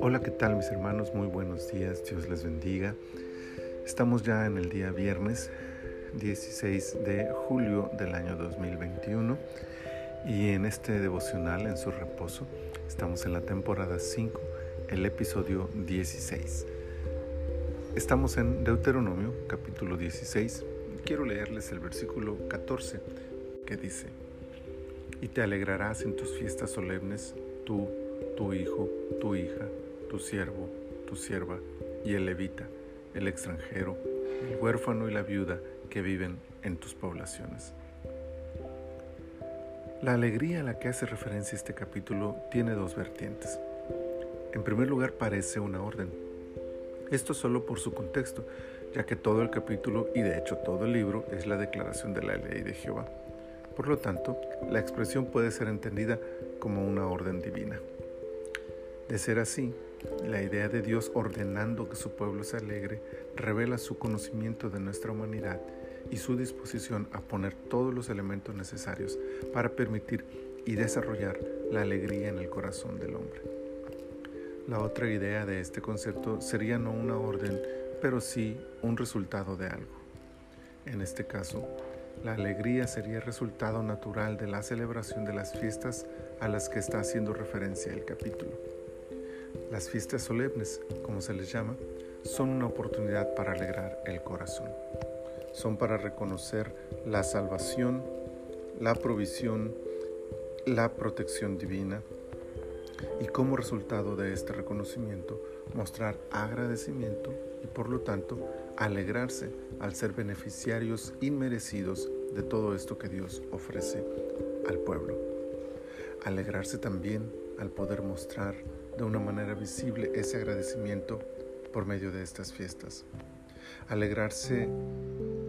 Hola, ¿qué tal mis hermanos? Muy buenos días, Dios les bendiga. Estamos ya en el día viernes 16 de julio del año 2021 y en este devocional en su reposo estamos en la temporada 5, el episodio 16. Estamos en Deuteronomio capítulo 16. Quiero leerles el versículo 14 que dice, y te alegrarás en tus fiestas solemnes, tú, tu hijo, tu hija, tu siervo, tu sierva y el levita, el extranjero, el huérfano y la viuda que viven en tus poblaciones. La alegría a la que hace referencia este capítulo tiene dos vertientes. En primer lugar parece una orden. Esto solo por su contexto, ya que todo el capítulo y de hecho todo el libro es la declaración de la ley de Jehová. Por lo tanto, la expresión puede ser entendida como una orden divina. De ser así, la idea de Dios ordenando que su pueblo se alegre revela su conocimiento de nuestra humanidad y su disposición a poner todos los elementos necesarios para permitir y desarrollar la alegría en el corazón del hombre. La otra idea de este concepto sería no una orden, pero sí un resultado de algo. En este caso, la alegría sería resultado natural de la celebración de las fiestas a las que está haciendo referencia el capítulo. Las fiestas solemnes, como se les llama, son una oportunidad para alegrar el corazón. Son para reconocer la salvación, la provisión, la protección divina y como resultado de este reconocimiento mostrar agradecimiento y por lo tanto alegrarse al ser beneficiarios inmerecidos de todo esto que Dios ofrece al pueblo. Alegrarse también al poder mostrar de una manera visible ese agradecimiento por medio de estas fiestas. Alegrarse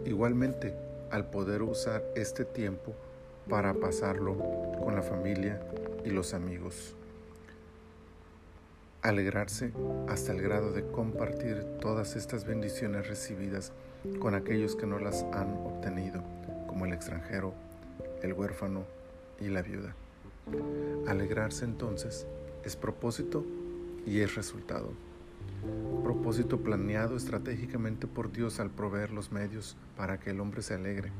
igualmente al poder usar este tiempo para pasarlo con la familia y los amigos. Alegrarse hasta el grado de compartir todas estas bendiciones recibidas con aquellos que no las han obtenido, como el extranjero, el huérfano y la viuda. Alegrarse entonces es propósito y es resultado. Propósito planeado estratégicamente por Dios al proveer los medios para que el hombre se alegre.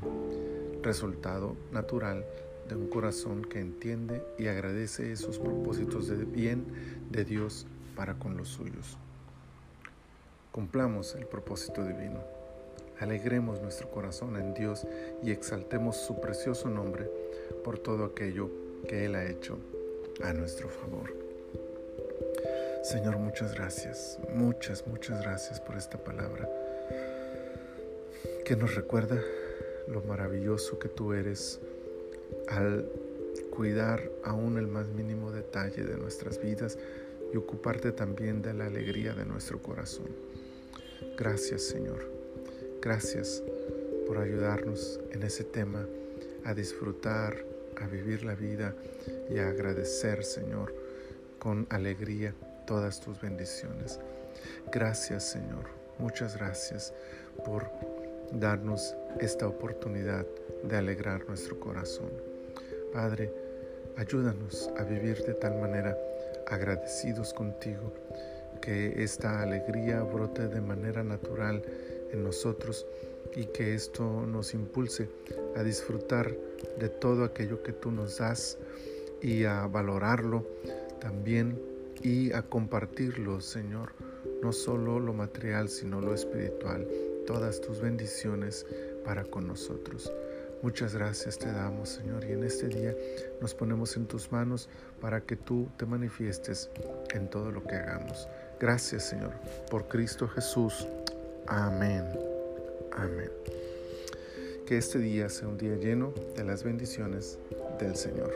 Resultado natural de un corazón que entiende y agradece esos propósitos de bien de Dios para con los suyos. Cumplamos el propósito divino. Alegremos nuestro corazón en Dios y exaltemos su precioso nombre por todo aquello que Él ha hecho a nuestro favor. Señor, muchas gracias, muchas, muchas gracias por esta palabra que nos recuerda lo maravilloso que tú eres al cuidar aún el más mínimo detalle de nuestras vidas y ocuparte también de la alegría de nuestro corazón. Gracias Señor, gracias por ayudarnos en ese tema a disfrutar, a vivir la vida y a agradecer Señor con alegría todas tus bendiciones. Gracias Señor, muchas gracias por darnos esta oportunidad de alegrar nuestro corazón. Padre, ayúdanos a vivir de tal manera agradecidos contigo, que esta alegría brote de manera natural en nosotros y que esto nos impulse a disfrutar de todo aquello que tú nos das y a valorarlo también y a compartirlo, Señor, no solo lo material, sino lo espiritual, todas tus bendiciones para con nosotros. Muchas gracias te damos, Señor, y en este día nos ponemos en tus manos para que tú te manifiestes en todo lo que hagamos. Gracias, Señor, por Cristo Jesús. Amén. Amén. Que este día sea un día lleno de las bendiciones del Señor.